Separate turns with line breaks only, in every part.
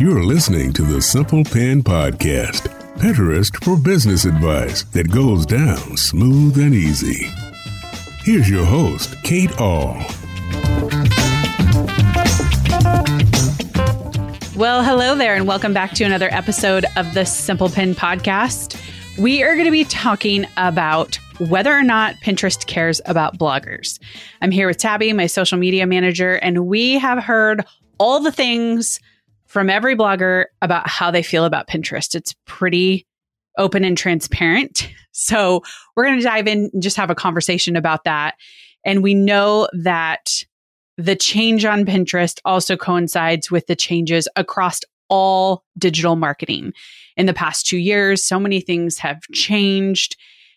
You're listening to the Simple Pin Podcast, Pinterest for business advice that goes down smooth and easy. Here's your host, Kate Ahl.
Well, hello there, and welcome back to another episode of the Simple Pin Podcast. We are going to be talking about whether or not Pinterest cares about bloggers. I'm here with Tabby, my social media manager, and we have heard all the things from every blogger about how they feel about Pinterest. It's pretty open and transparent. So we're going to dive in and just have a conversation about that. And we know that the change on Pinterest also coincides with the changes across all digital marketing. In the past two years, so many things have changed.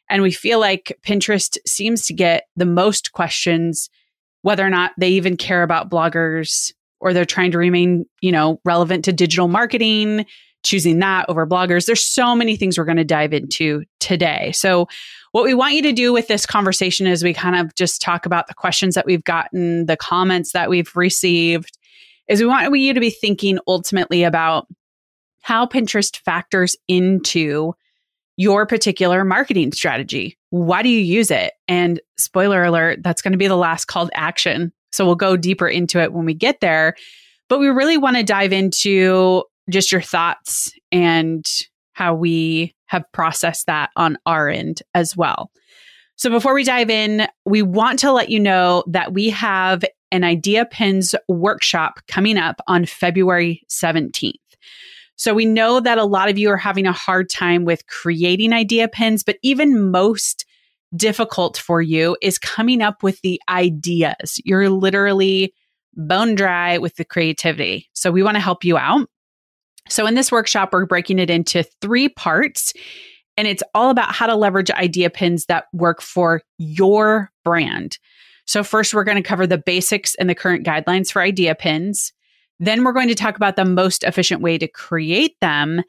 And we feel like Pinterest seems to get the most questions, whether or not they even care about bloggers or they're trying to remain, you know, relevant to digital marketing, choosing that over bloggers. There's so many things we're going to dive into today. So, what we want you to do with this conversation is we kind of just talk about the questions that we've gotten, the comments that we've received, is we want you to be thinking ultimately about how Pinterest factors into your particular marketing strategy. Why do you use it? And spoiler alert, that's going to be the last call to action so we'll go deeper into it when we get there. But we really want to dive into just your thoughts and how we have processed that on our end as well. So before we dive in, we want to let you know that we have an Idea Pins workshop coming up on February 17th. So we know that a lot of you are having a hard time with creating idea pins, but even most difficult for you is coming up with the ideas. You're literally bone dry with the creativity. So we want to help you out. So in this workshop, we're breaking it into three parts. And it's all about how to leverage idea pins that work for your brand. So, first, we're going to cover the basics and the current guidelines for idea pins. Then, we're going to talk about the most efficient way to create them.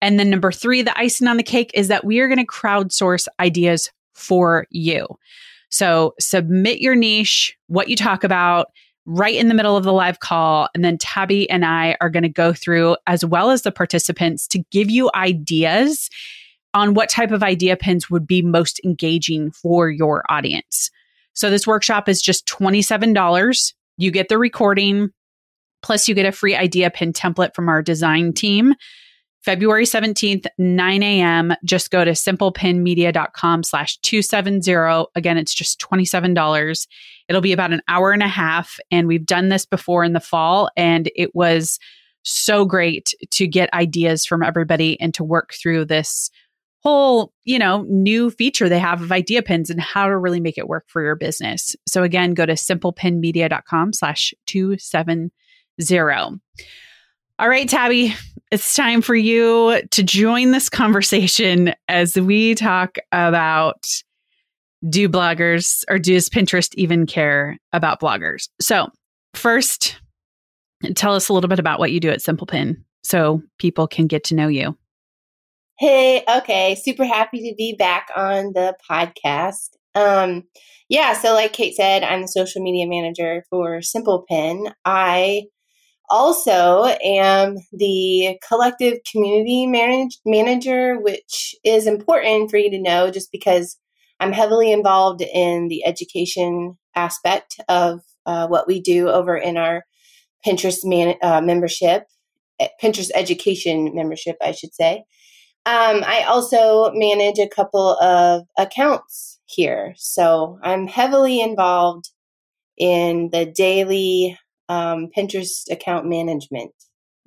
And then, number three, the icing on the cake is that we are going to crowdsource ideas for you. So submit your niche, what you talk about right in the middle of the live call. And then Tabby and I are going to go through, as well as the participants, to give you ideas on what type of idea pins would be most engaging for your audience. So this workshop is just $27. You get the recording, plus you get a free idea pin template from our design team. February 17th, 9 a.m. Just go to simplepinmedia.com slash 270. Again, it's just $27. It'll be about an hour and a half. And we've done this before in the fall, and it was so great to get ideas from everybody and to work through this whole, you know, new feature they have of idea pins and how to really make it work for your business. So again, go to simplepinmedia.com slash 270. All right, Tabby, it's time for you to join this conversation as we talk about do bloggers or does Pinterest even care about bloggers? So, first, tell us a little bit about what you do at Simple Pin so people can get to know you.
Hey, okay, super happy to be back on the podcast. Um, yeah, so like Kate said, I'm the social media manager for Simple Pin. I also am the collective community manage- manager, which is important for you to know just because I'm heavily involved in the education aspect of uh, what we do over in our Pinterest man- uh, membership, Pinterest education membership, I should say. Um, I also manage a couple of accounts here. So I'm heavily involved in the daily um, Pinterest account management.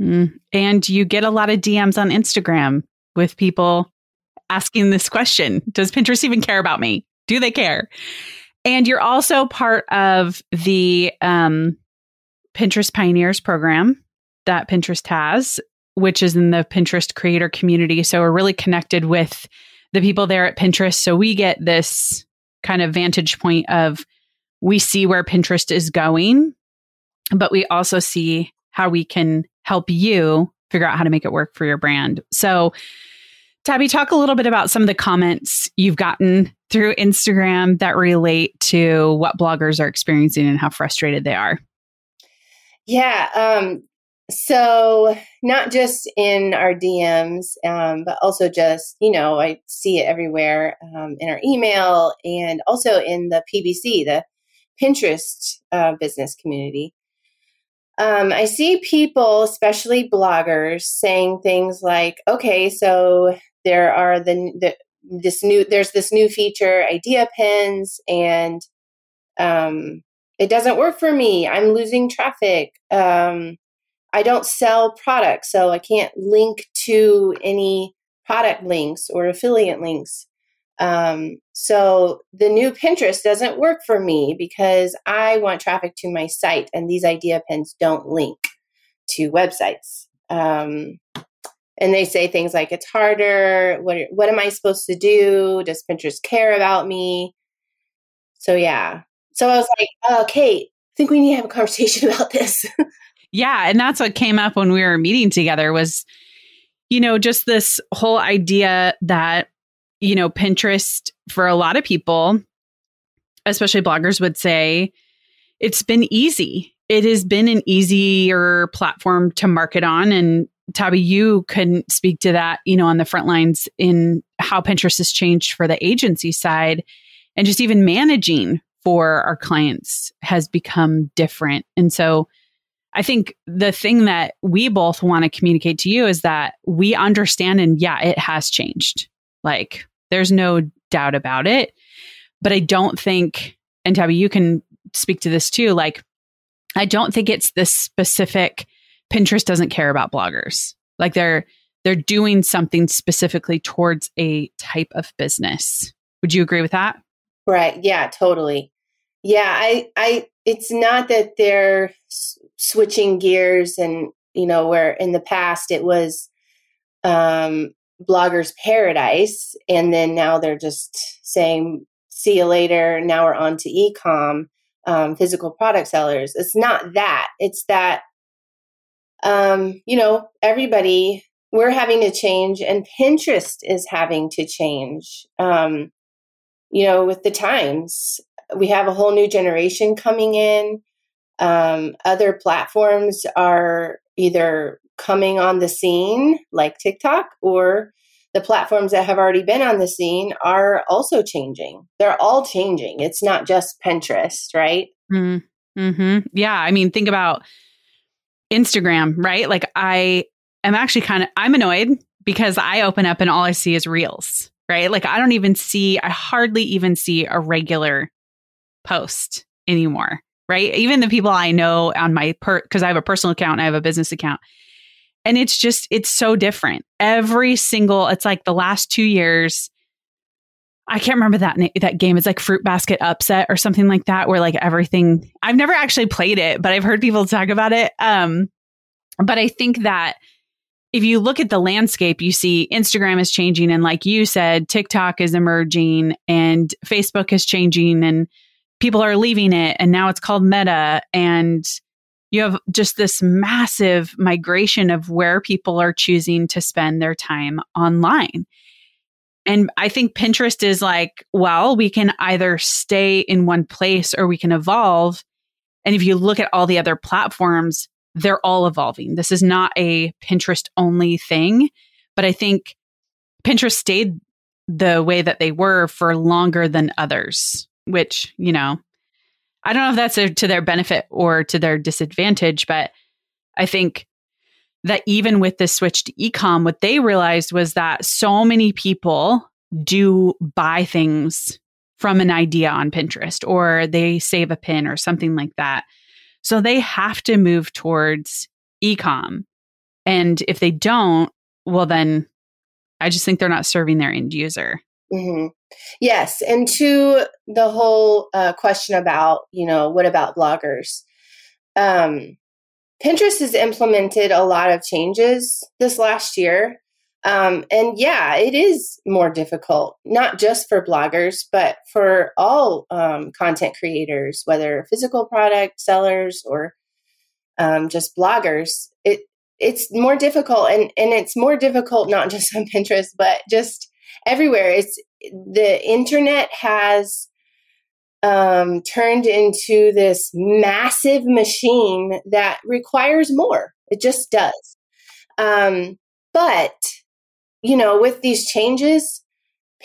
Mm. And you get a lot of DMs on Instagram with people asking this question Does Pinterest even care about me? Do they care? And you're also part of the um, Pinterest Pioneers program that Pinterest has, which is in the Pinterest creator community. So we're really connected with the people there at Pinterest. So we get this kind of vantage point of we see where Pinterest is going but we also see how we can help you figure out how to make it work for your brand. So, Tabby, talk a little bit about some of the comments you've gotten through Instagram that relate to what bloggers are experiencing and how frustrated they are.
Yeah. Um, so, not just in our DMs, um, but also just, you know, I see it everywhere um, in our email and also in the PBC, the Pinterest uh, business community. Um, I see people, especially bloggers, saying things like, okay, so there are the, the this new there's this new feature idea pins and um it doesn't work for me. I'm losing traffic. Um i don't sell products so i can't link to any product links or affiliate links um, so the new pinterest doesn't work for me because i want traffic to my site and these idea pins don't link to websites. Um, and they say things like it's harder. What what am i supposed to do? Does pinterest care about me? So yeah. So i was like oh kate i think we need to have a conversation about this.
Yeah and that's what came up when we were meeting together was you know just this whole idea that you know pinterest for a lot of people especially bloggers would say it's been easy it has been an easier platform to market on and Tabby, you couldn't speak to that, you know, on the front lines in how Pinterest has changed for the agency side and just even managing for our clients has become different. And so I think the thing that we both want to communicate to you is that we understand and yeah, it has changed. Like there's no doubt about it. But I don't think, and Tabby, you can speak to this too, like I don't think it's this specific Pinterest doesn't care about bloggers. Like they're they're doing something specifically towards a type of business. Would you agree with that?
Right. Yeah, totally. Yeah, I I it's not that they're s- switching gears and you know where in the past it was um bloggers paradise and then now they're just saying see you later now we're on to ecom um, physical product sellers it's not that it's that um, you know, everybody, we're having to change, and Pinterest is having to change. Um, you know, with the times, we have a whole new generation coming in. Um, other platforms are either coming on the scene, like TikTok, or the platforms that have already been on the scene are also changing. They're all changing. It's not just Pinterest, right?
Mm-hmm. Yeah. I mean, think about Instagram, right? Like I am actually kind of I'm annoyed because I open up and all I see is reels, right? Like I don't even see I hardly even see a regular post anymore, right? Even the people I know on my per because I have a personal account and I have a business account. And it's just it's so different. Every single it's like the last 2 years I can't remember that that game. It's like Fruit Basket Upset or something like that, where like everything. I've never actually played it, but I've heard people talk about it. Um, but I think that if you look at the landscape, you see Instagram is changing, and like you said, TikTok is emerging, and Facebook is changing, and people are leaving it, and now it's called Meta, and you have just this massive migration of where people are choosing to spend their time online. And I think Pinterest is like, well, we can either stay in one place or we can evolve. And if you look at all the other platforms, they're all evolving. This is not a Pinterest only thing, but I think Pinterest stayed the way that they were for longer than others, which, you know, I don't know if that's a, to their benefit or to their disadvantage, but I think that even with the switch to ecom, what they realized was that so many people do buy things from an idea on Pinterest or they save a pin or something like that. So they have to move towards ecom. And if they don't, well, then I just think they're not serving their end user.
Mm-hmm. Yes. And to the whole uh, question about, you know, what about bloggers? Um, Pinterest has implemented a lot of changes this last year. Um, and yeah, it is more difficult, not just for bloggers, but for all um, content creators, whether physical product sellers or um, just bloggers. It it's more difficult and and it's more difficult not just on Pinterest but just everywhere. It's the internet has um, turned into this massive machine that requires more. It just does. Um, but you know, with these changes,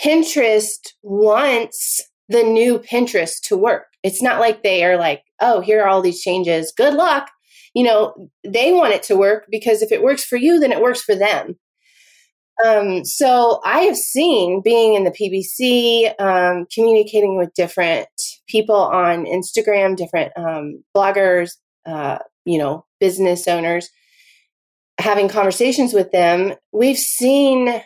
Pinterest wants the new Pinterest to work. It's not like they are like, oh, here are all these changes. Good luck. You know, they want it to work because if it works for you, then it works for them. Um, so I have seen being in the PBC, um, communicating with different people on Instagram, different um, bloggers, uh, you know, business owners, having conversations with them. We've seen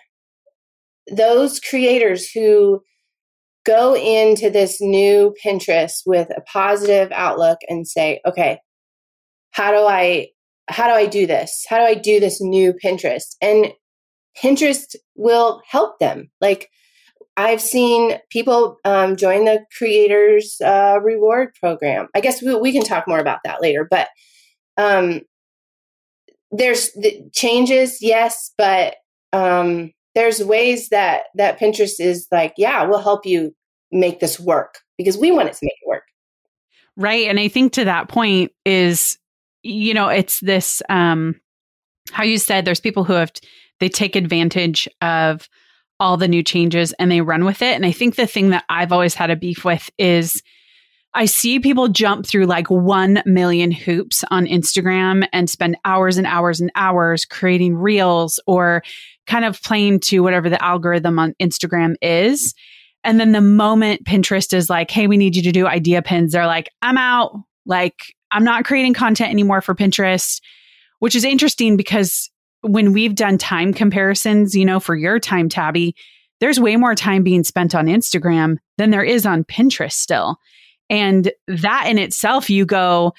those creators who go into this new Pinterest with a positive outlook and say, okay, how do I how do I do this? How do I do this new Pinterest? And Pinterest will help them. Like I've seen people um, join the creators uh, reward program. I guess we, we, can talk more about that later, but um, there's the changes, yes, but um, there's ways that that Pinterest is like, yeah, we'll help you make this work because we want it to make it work.
Right, and I think to that point is, you know, it's this um, how you said there's people who have they take advantage of all the new changes and they run with it. And I think the thing that I've always had a beef with is I see people jump through like 1 million hoops on Instagram and spend hours and hours and hours creating reels or kind of playing to whatever the algorithm on Instagram is. And then the moment Pinterest is like, hey, we need you to do idea pins, they're like, I'm out. Like, I'm not creating content anymore for Pinterest, which is interesting because when we've done time comparisons, you know, for your time, Tabby, there's way more time being spent on Instagram than there is on Pinterest still. And that in itself, you go,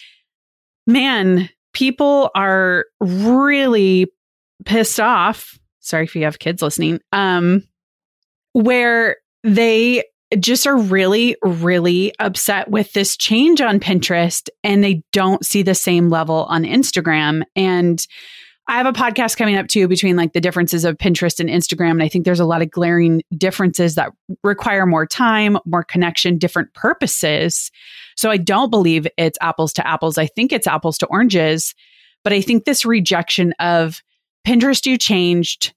man, people are really pissed off. Sorry if you have kids listening. Um, where they just are really, really upset with this change on Pinterest and they don't see the same level on Instagram. And I have a podcast coming up too between like the differences of Pinterest and Instagram. And I think there's a lot of glaring differences that require more time, more connection, different purposes. So I don't believe it's apples to apples. I think it's apples to oranges. But I think this rejection of Pinterest, you changed,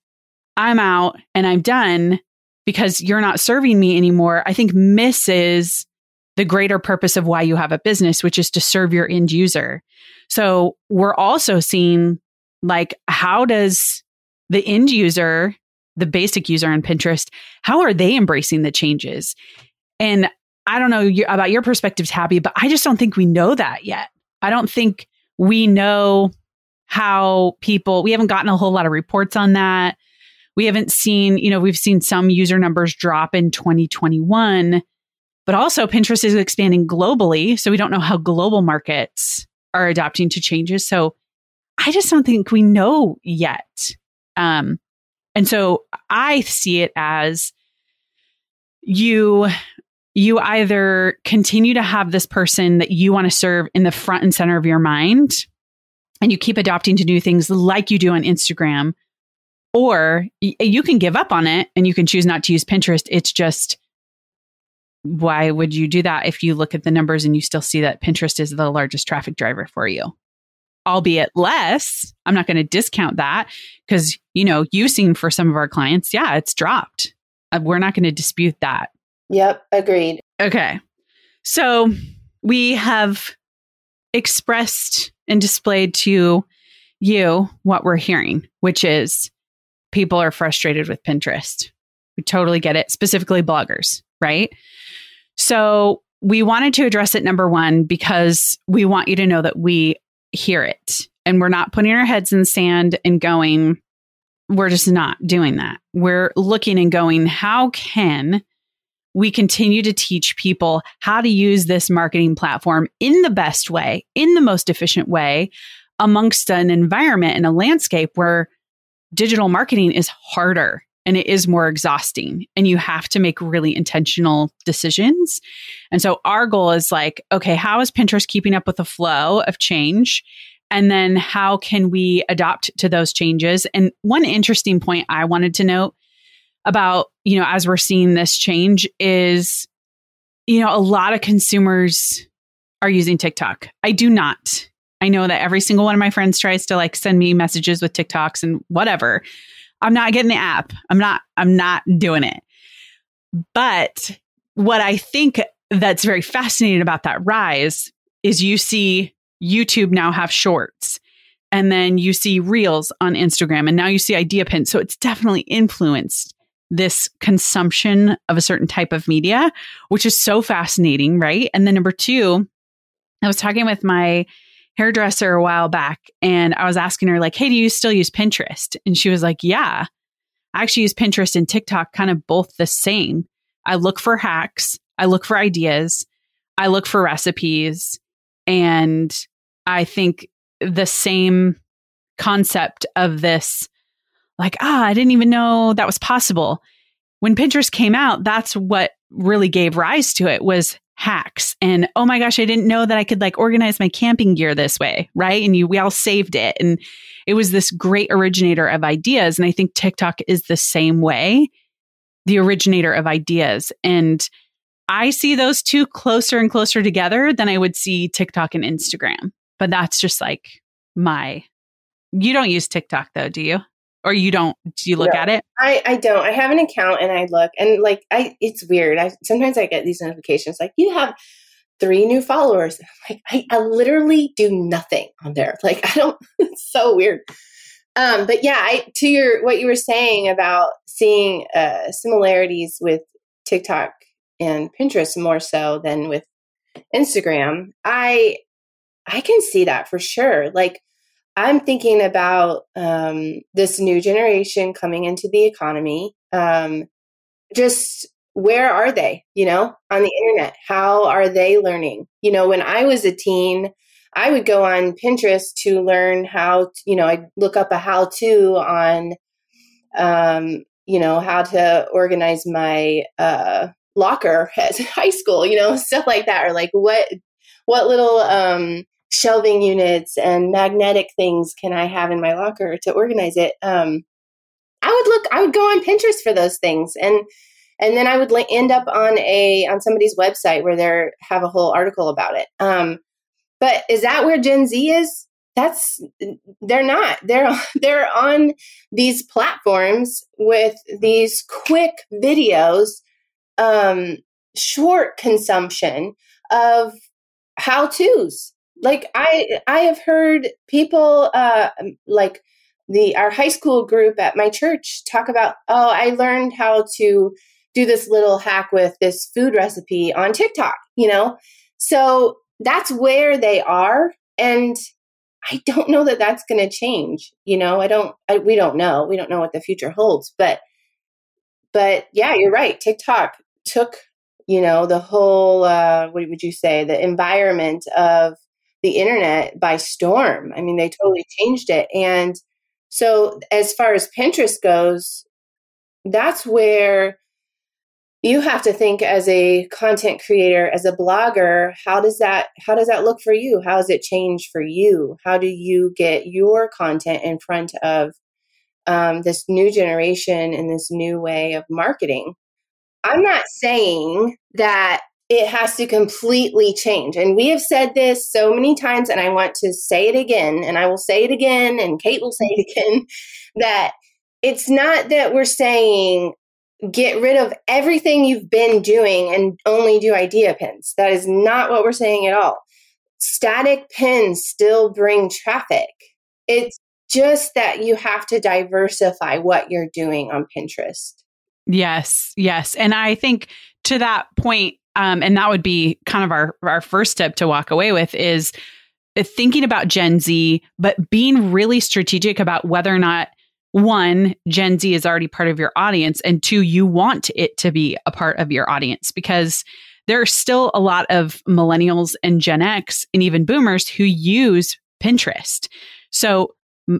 I'm out and I'm done because you're not serving me anymore, I think misses the greater purpose of why you have a business, which is to serve your end user. So we're also seeing like, how does the end user, the basic user on Pinterest, how are they embracing the changes? And I don't know about your perspectives, Tabby, but I just don't think we know that yet. I don't think we know how people, we haven't gotten a whole lot of reports on that. We haven't seen, you know, we've seen some user numbers drop in 2021, but also Pinterest is expanding globally. So we don't know how global markets are adapting to changes. So I just don't think we know yet. Um, and so I see it as you you either continue to have this person that you want to serve in the front and center of your mind and you keep adopting to new things like you do on Instagram or you can give up on it and you can choose not to use Pinterest it's just why would you do that if you look at the numbers and you still see that Pinterest is the largest traffic driver for you albeit less. I'm not going to discount that because, you know, using for some of our clients, yeah, it's dropped. Uh, we're not going to dispute that.
Yep, agreed.
Okay. So we have expressed and displayed to you what we're hearing, which is people are frustrated with Pinterest. We totally get it, specifically bloggers, right? So we wanted to address it number one because we want you to know that we hear it. And we're not putting our heads in the sand and going, we're just not doing that. We're looking and going, how can we continue to teach people how to use this marketing platform in the best way, in the most efficient way, amongst an environment and a landscape where digital marketing is harder and it is more exhausting and you have to make really intentional decisions. And so our goal is like, okay, how is Pinterest keeping up with the flow of change? And then how can we adopt to those changes? And one interesting point I wanted to note about, you know, as we're seeing this change is, you know, a lot of consumers are using TikTok. I do not. I know that every single one of my friends tries to like send me messages with TikToks and whatever. I'm not getting the app. I'm not I'm not doing it. But what I think that's very fascinating about that rise is you see YouTube now have shorts and then you see reels on Instagram and now you see idea pins. So it's definitely influenced this consumption of a certain type of media, which is so fascinating, right? And then number two, I was talking with my hairdresser a while back and I was asking her, like, hey, do you still use Pinterest? And she was like, yeah. I actually use Pinterest and TikTok kind of both the same. I look for hacks, I look for ideas, I look for recipes, and I think the same concept of this like, ah, I didn't even know that was possible. When Pinterest came out, that's what really gave rise to it was hacks. And oh my gosh i didn't know that i could like organize my camping gear this way right? And you we all saved it. And it was this great originator of ideas. And i think tiktok is the same way the originator of ideas. And i see those two closer and closer together than i would see tiktok and instagram. But that's just like my you don't use tiktok though do you or you don't do you look no, at it?
I i don't. I have an account and i look and like i it's weird. I sometimes i get these notifications like you have three new followers. Like I, I literally do nothing on there. Like i don't it's so weird. Um but yeah i to your what you were saying about seeing uh similarities with tiktok and pinterest more so than with instagram i i can see that for sure. Like I'm thinking about um, this new generation coming into the economy. Um, just where are they, you know, on the internet? How are they learning? You know, when I was a teen, I would go on Pinterest to learn how, to, you know, I'd look up a how to on, um, you know, how to organize my uh, locker at high school, you know, stuff like that, or like what, what little, um, shelving units and magnetic things can I have in my locker to organize it? Um, I would look, I would go on Pinterest for those things, and and then I would end up on a on somebody's website where they have a whole article about it. Um, but is that where Gen Z is? That's they're not. They're they're on these platforms with these quick videos, um, short consumption of how tos like i i have heard people uh like the our high school group at my church talk about oh i learned how to do this little hack with this food recipe on tiktok you know? So that's where they are and i don't know that that's going to change you know? I don't I, we don't know. We don't know what the future holds but but yeah you're right. Tiktok took you know the whole uh what would you say the environment of the internet by storm. I mean, they totally changed it. And so, as far as Pinterest goes, that's where you have to think as a content creator as a blogger how does that how does that look for you how does it change for you how do you get your content in front of um, this new generation and this new way of marketing i'm not saying that it has to completely change. And we have said this so many times, and I want to say it again, and I will say it again, and Kate will say it again that it's not that we're saying get rid of everything you've been doing and only do idea pins. That is not what we're saying at all. Static pins still bring traffic. It's just that you have to diversify what you're doing on Pinterest.
Yes, yes. And I think to that point, um, and that would be kind of our our first step to walk away with is thinking about Gen Z, but being really strategic about whether or not one, Gen Z is already part of your audience, and two, you want it to be a part of your audience because there are still a lot of millennials and Gen X and even boomers who use Pinterest. So,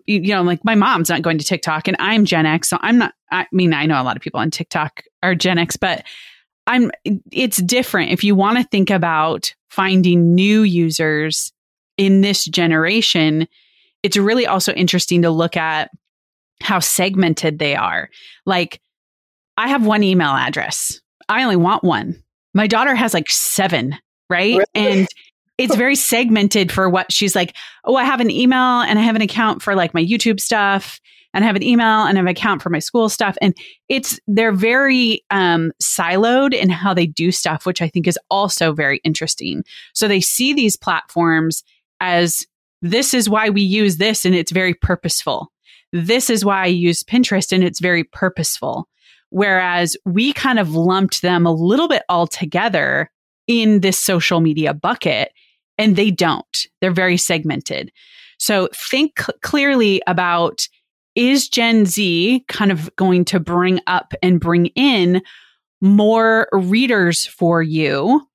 you know, like my mom's not going to TikTok and I'm Gen X. So I'm not, I mean, I know a lot of people on TikTok are Gen X, but I'm it's different if you want to think about finding new users in this generation, it's really also interesting to look at how segmented they are. Like, I have one email address. I only want one. My daughter has like seven, right? Really? And it's very segmented for what she's like, oh, I have an email and I have an account for like my YouTube stuff and I have an email and I have an account for my school stuff. And it's, they're very um, siloed in how they do stuff, which I think is also very interesting. So they see these platforms as this is why we use this and it's very purposeful. This is why I use Pinterest and it's very purposeful. Whereas we kind of lumped them a little bit all together in this social media bucket and they don't. They're very segmented. So think cl- clearly about is Gen Z kind of going to bring up and bring in more readers for you?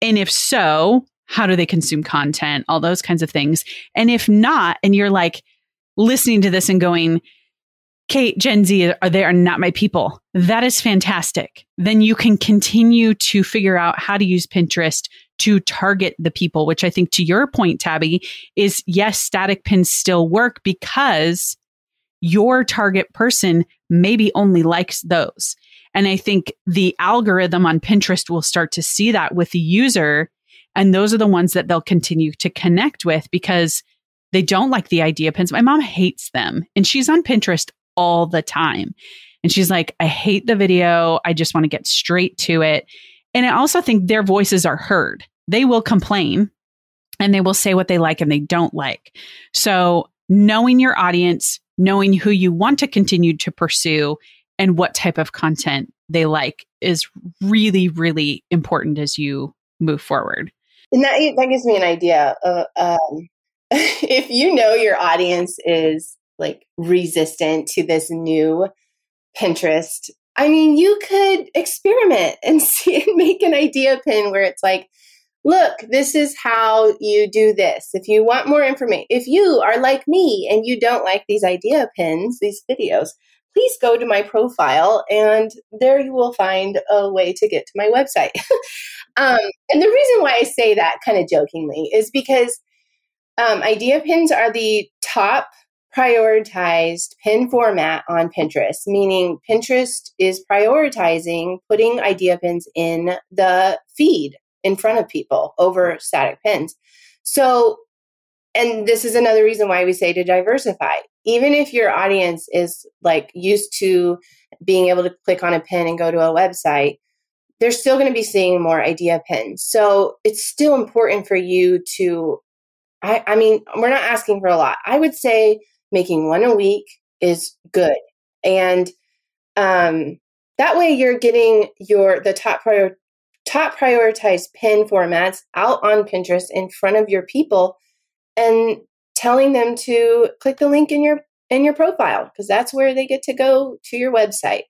And if so, how do they consume content? All those kinds of things. And if not, and you're like listening to this and going, Kate, Gen Z, are they are not my people. That is fantastic. Then you can continue to figure out how to use Pinterest to target the people, which I think to your point, Tabby, is yes, static pins still work because your target person maybe only likes those. And I think the algorithm on Pinterest will start to see that with the user. And those are the ones that they'll continue to connect with because they don't like the idea pins. My mom hates them and she's on Pinterest all the time. And she's like, I hate the video. I just want to get straight to it. And I also think their voices are heard. They will complain and they will say what they like and they don't like. So, knowing your audience, knowing who you want to continue to pursue and what type of content they like is really, really important as you move forward.
And that, that gives me an idea of um, if you know your audience is like resistant to this new Pinterest. I mean, you could experiment and see and make an idea pin where it's like, look, this is how you do this. If you want more information, if you are like me and you don't like these idea pins, these videos, please go to my profile and there you will find a way to get to my website. um, and the reason why I say that kind of jokingly is because um, idea pins are the top prioritized pin format on Pinterest, meaning Pinterest is prioritizing putting idea pins in the feed in front of people over static pins. So, and this is another reason why we say to diversify. Even if your audience is like used to being able to click on a pin and go to a website, they're still going to be seeing more idea pins. So it's still important for you to I, I mean, we're not asking for a lot. I would say making one a week is good. And um, that way you're getting your the top prior top prioritized pin formats out on Pinterest in front of your people and telling them to click the link in your in your profile because that's where they get to go to your website.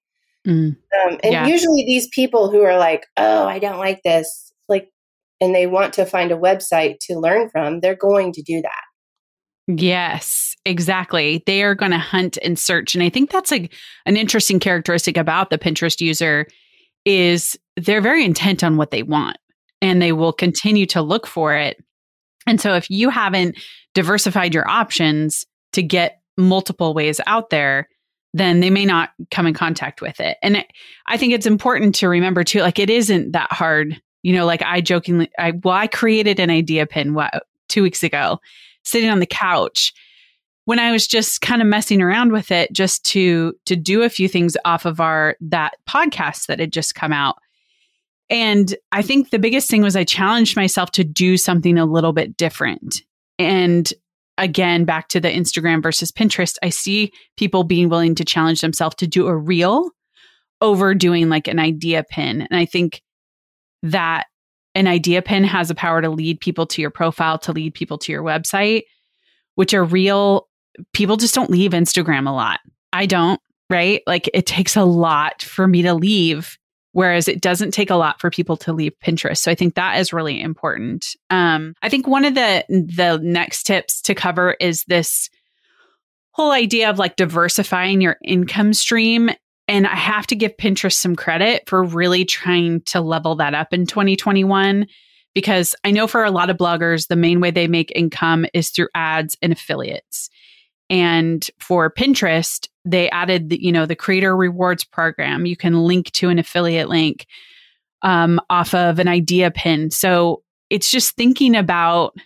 Mm, um, and yeah. usually these people who are like, "Oh, I don't like this," like, and they want to find a website to learn from, they're going to do that.
Yes, exactly. They are going to hunt and search. And I think that's like an interesting characteristic about the Pinterest user is they're very intent on what they want and they will continue to look for it. And so if you haven't diversified your options to get multiple ways out there, then they may not come in contact with it. And I think it's important to remember too, like it isn't that hard. You know, like I jokingly, I, well, I created an idea pin what, two weeks ago sitting on the couch when I was just kind of messing around with it just to to do a few things off of our that podcast that had just come out. And I think the biggest thing was I challenged myself to do something a little bit different. And again, back to the Instagram versus Pinterest, I see people being willing to challenge themselves to do a reel over doing like an idea pin. And I think that an idea pin has the power to lead people to your profile, to lead people to your website, which are real. People just don't leave Instagram a lot. I don't, right? Like it takes a lot for me to leave, whereas it doesn't take a lot for people to leave Pinterest. So I think that is really important. Um, I think one of the the next tips to cover is this whole idea of like diversifying your income stream and I have to give Pinterest some credit for really trying to level that up in 2021 because I know for a lot of bloggers, the main way they make income is through ads and affiliates. And for Pinterest, they added the, you know, the creator rewards program. You can link to an affiliate link um, off of an idea pin. So it's just thinking about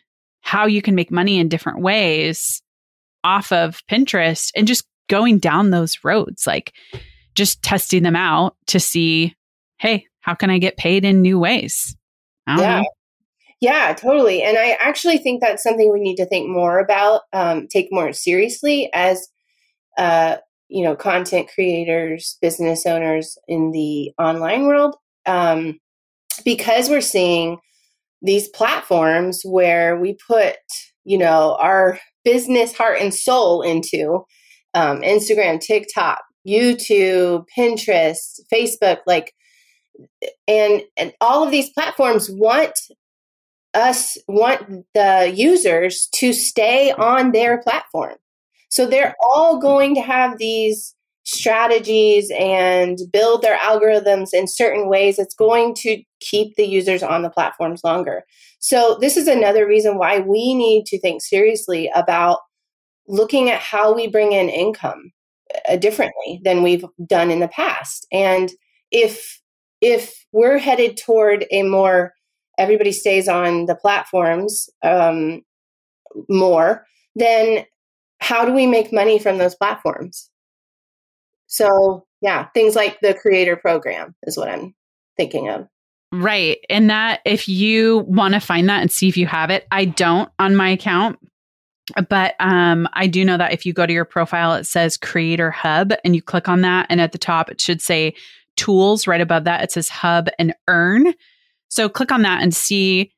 how you can make money in different ways off of Pinterest and just going down those roads, like just testing them out to see, hey, how can I get paid in new ways?
yeah. Know. Yeah, totally. And I actually think that's something we need to think more about, um, take more seriously as, uh, you know, content creators, business owners in the online world. Um, because we're seeing these platforms where we put, you know, our business heart and soul into um, Instagram, TikTok, YouTube, Pinterest, Facebook, like, and, and all of these platforms want us, want the users to stay on their platform. So they're all going to have these strategies and build their algorithms in certain ways it's going to keep the users on the platforms longer so this is another reason why we need to think seriously about looking at how we bring in income uh, differently than we've done in the past and if if we're headed toward a more everybody stays on the platforms um, more then how do we make money from those platforms so, yeah, things like the creator program is what I'm thinking of.
Right. And that, if you want to find that and see if you have it, I don't on my account. But um, I do know that if you go to your profile, it says Creator Hub, and you click on that, and at the top it should say Tools. Right above that, it says Hub and Earn. So click on that and see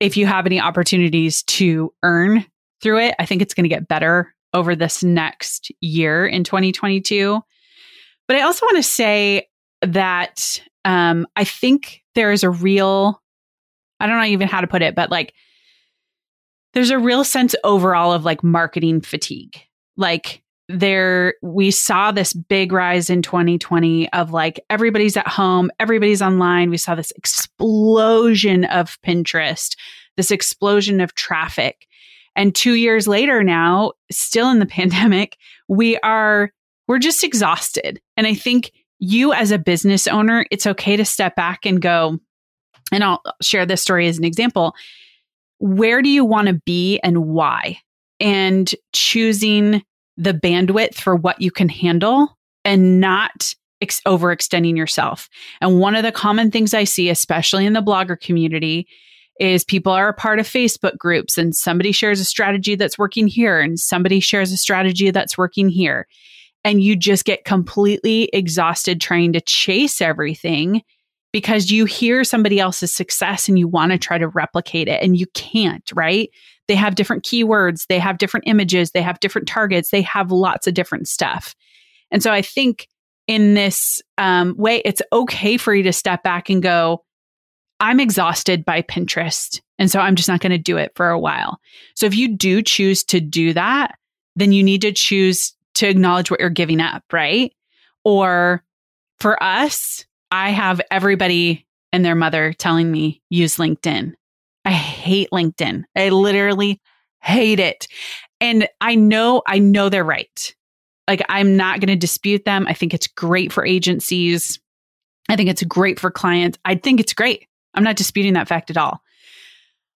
if you have any opportunities to earn through it. I think it's going to get better over this next year in 2022. But I also want to say that um, I think there is a real, I don't know even how to put it, but like there's a real sense overall of like marketing fatigue. Like there, we saw this big rise in 2020 of like everybody's at home, everybody's online. We saw this explosion of Pinterest, this explosion of traffic. And two years later now, still in the pandemic, we are we're just exhausted. And I think you as a business owner, it's okay to step back and go, and I'll share this story as an example. Where do you want to be and why? And choosing the bandwidth for what you can handle and not ex- overextending yourself. And one of the common things I see, especially in the blogger community, is people are a part of Facebook groups and somebody shares a strategy that's working here and somebody shares a strategy that's working here and you just get completely exhausted trying to chase everything because you hear somebody else's success and you want to try to replicate it and you can't, right? They have different keywords, they have different images, they have different targets, they have lots of different stuff. And so I think in this um, way, it's okay for you to step back and go, I'm exhausted by Pinterest. And so I'm just not going to do it for a while. So if you do choose to do that, then you need to choose to acknowledge what you're giving up, right? Or for us, I have everybody and their mother telling me use LinkedIn. I hate LinkedIn. I literally hate it. And I know, I know they're right. Like, I'm not going to dispute them. I think it's great for agencies. I think it's great for clients. I think it's great. I'm not disputing that fact at all.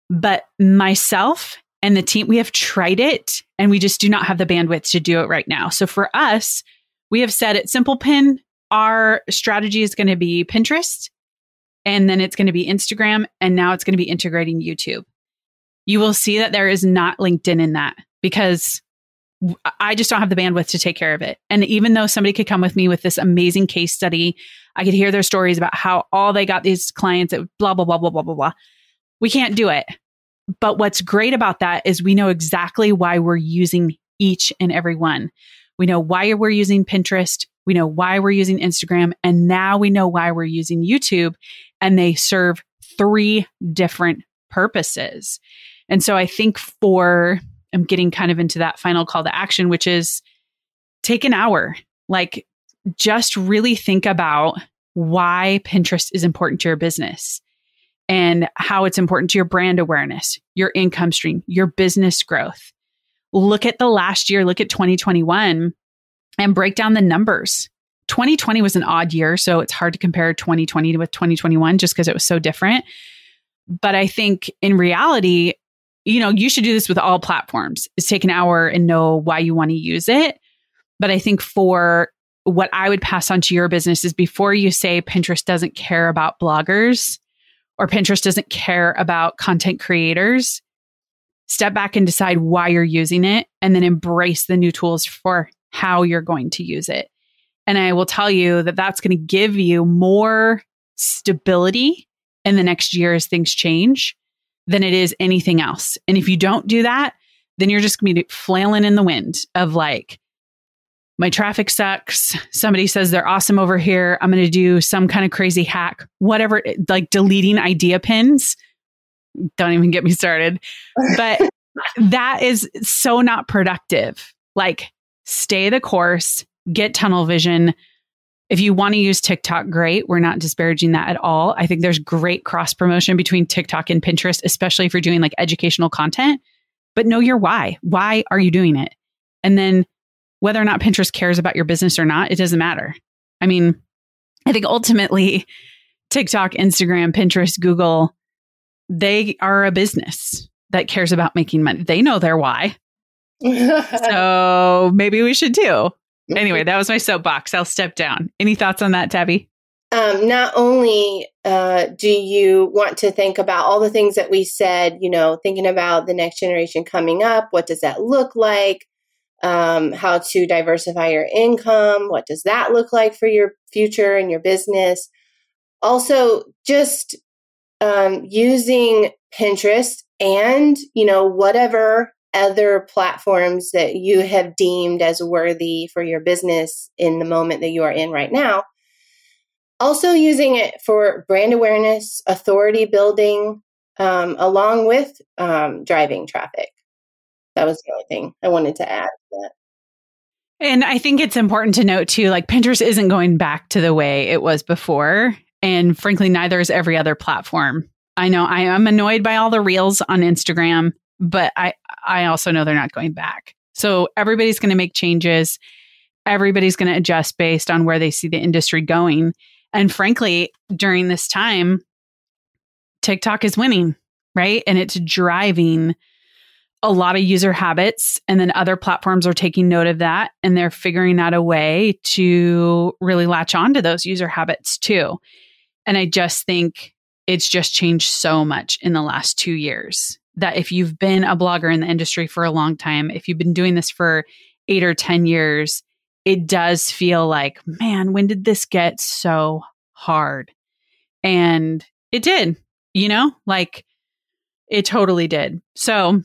But myself and the team, we have tried it and we just do not have the bandwidth to do it right now. So for us, we have said at Simple Pin, our strategy is going to be Pinterest and then it's going to be Instagram and now it's going to be integrating YouTube. You will see that there is not LinkedIn in that because I just don't have the bandwidth to take care of it. And even though somebody could come with me with this amazing case study, I could hear their stories about how all they got these clients at blah, blah, blah, blah, blah, blah, blah. We can't do it. But what's great about that is we know exactly why we're using each and every one. We know why we're using Pinterest. We know why we're using Instagram. And now we know why we're using YouTube. And they serve three different purposes. And so I think for, I'm getting kind of into that final call to action, which is take an hour. Like, just really think about why Pinterest is important to your business and how it's important to your brand awareness, your income stream, your business growth. Look at the last year, look at 2021 and break down the numbers. 2020 was an odd year, so it's hard to compare 2020 with 2021 just because it was so different. But I think in reality, you know, you should do this with all platforms. Is take an hour and know why you want to use it. But I think for what I would pass on to your business is before you say Pinterest doesn't care about bloggers or Pinterest doesn't care about content creators, step back and decide why you're using it and then embrace the new tools for how you're going to use it. And I will tell you that that's going to give you more stability in the next year as things change than it is anything else. And if you don't do that, then you're just going to be flailing in the wind of like, my traffic sucks. Somebody says they're awesome over here. I'm going to do some kind of crazy hack, whatever, like deleting idea pins. Don't even get me started. But that is so not productive. Like, stay the course, get tunnel vision. If you want to use TikTok, great. We're not disparaging that at all. I think there's great cross promotion between TikTok and Pinterest, especially if you're doing like educational content. But know your why. Why are you doing it? And then whether or not Pinterest cares about your business or not, it doesn't matter. I mean, I think ultimately TikTok, Instagram, Pinterest, Google, they are a business that cares about making money. They know their why. So maybe we should too. Anyway, that was my soapbox. I'll step down. Any thoughts on that, Tabby?
Um, not only uh, do you want to think about all the things that we said, you know, thinking about the next generation coming up, what does that look like? Um, how to diversify your income, what does that look like for your future and your business? Also, just um, using Pinterest and, you know, whatever other platforms that you have deemed as worthy for your business in the moment that you are in right now. Also, using it for brand awareness, authority building, um, along with um, driving traffic. That was the only thing I wanted to add to that.
And I think it's important to note too, like Pinterest isn't going back to the way it was before. And frankly, neither is every other platform. I know I am annoyed by all the reels on Instagram but I I also know they're not going back. So everybody's going to make changes. Everybody's going to adjust based on where they see the industry going. And frankly, during this time, TikTok is winning, right? And it's driving a lot of user habits. And then other platforms are taking note of that and they're figuring out a way to really latch on to those user habits too. And I just think it's just changed so much in the last two years that if you've been a blogger in the industry for a long time, if you've been doing this for eight or 10 years, it does feel like, man, when did this get so hard? And it did, you know, like it totally did. So,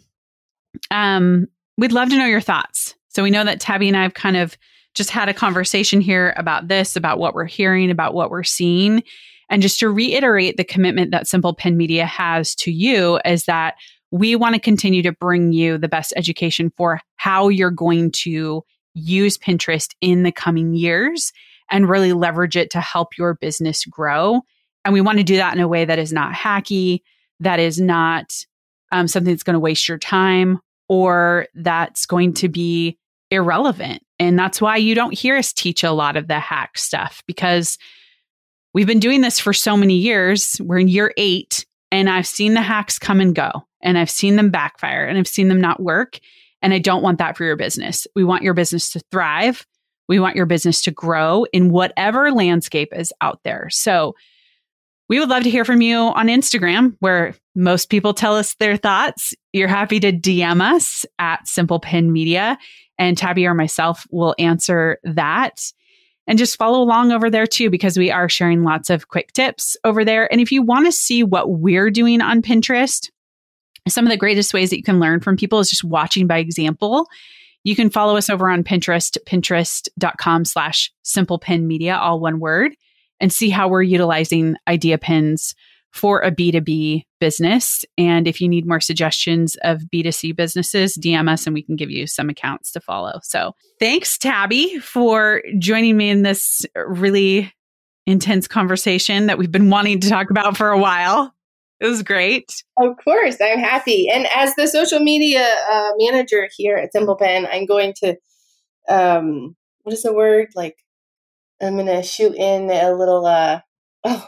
um, we'd love to know your thoughts. So we know that Tabby and I have kind of just had a conversation here about this, about what we're hearing, about what we're seeing. And just to reiterate the commitment that Simple Pin Media has to you is that we want to continue to bring you the best education for how you're going to use Pinterest in the coming years and really leverage it to help your business grow. And we want to do that in a way that is not hacky, that is not um, something that's going to waste your time or that's going to be irrelevant. And that's why you don't hear us teach a lot of the hack stuff because we've been doing this for so many years. We're in year eight and I've seen the hacks come and go and I've seen them backfire and I've seen them not work. And I don't want that for your business. We want your business to thrive. We want your business to grow in whatever landscape is out there. So we would love to hear from you on Instagram, where most people tell us their thoughts. You're happy to DM us at Simple Pin Media, and Tabby or myself will answer that and just follow along over there too, because we are sharing lots of quick tips over there. And if you want to see what we're doing on Pinterest, some of the greatest ways that you can learn from people is just watching by example. You can follow us over on Pinterest, pinterest.com slash simple pin media, all one word, and see how we're utilizing idea pins for a B2B business. And if you need more suggestions of B2C businesses, DM us and we can give you some accounts to follow. So thanks, Tabby, for joining me in this really intense conversation that we've been wanting to talk about for a while. It was great.
Of course, I'm happy. And as the social media uh, manager here at Simple Pin, I'm going to, um, what is the word? Like, I'm going to shoot in a little, uh, oh,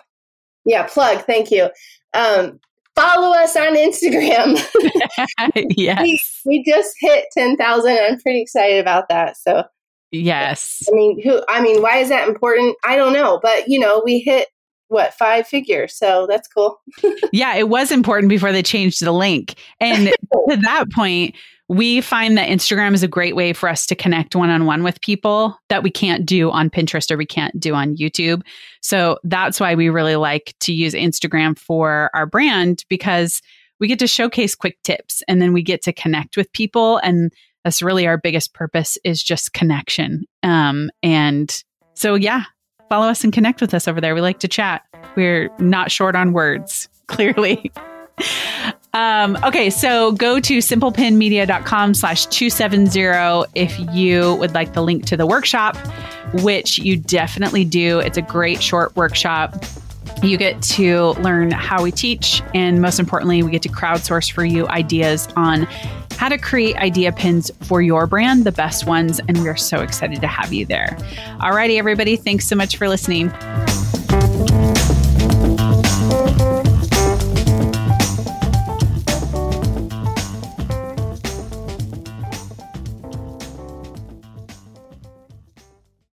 yeah, plug. Thank you. Um, follow us on Instagram.
yes.
We, we just hit 10,000. I'm pretty excited about that. So,
yes.
I mean, who, I mean, why is that important? I don't know, but you know, we hit what five figures so that's cool
yeah it was important before they changed the link and to that point we find that Instagram is a great way for us to connect one on one with people that we can't do on Pinterest or we can't do on YouTube. So that's why we really like to use Instagram for our brand because we get to showcase quick tips and then we get to connect with people. And that's really our biggest purpose is just connection. Um, and so, yeah, follow us and connect with us over there. We like to chat. We're not short on words, clearly. Um, okay, so go to simplepinmedia.com slash 270 if you would like the link to the workshop, which you definitely do. It's a great short workshop. You get to learn how we teach, and most importantly, we get to crowdsource for you ideas on how to create idea pins for your brand, the best ones. And we are so excited to have you there. Alrighty, everybody, thanks so much for listening.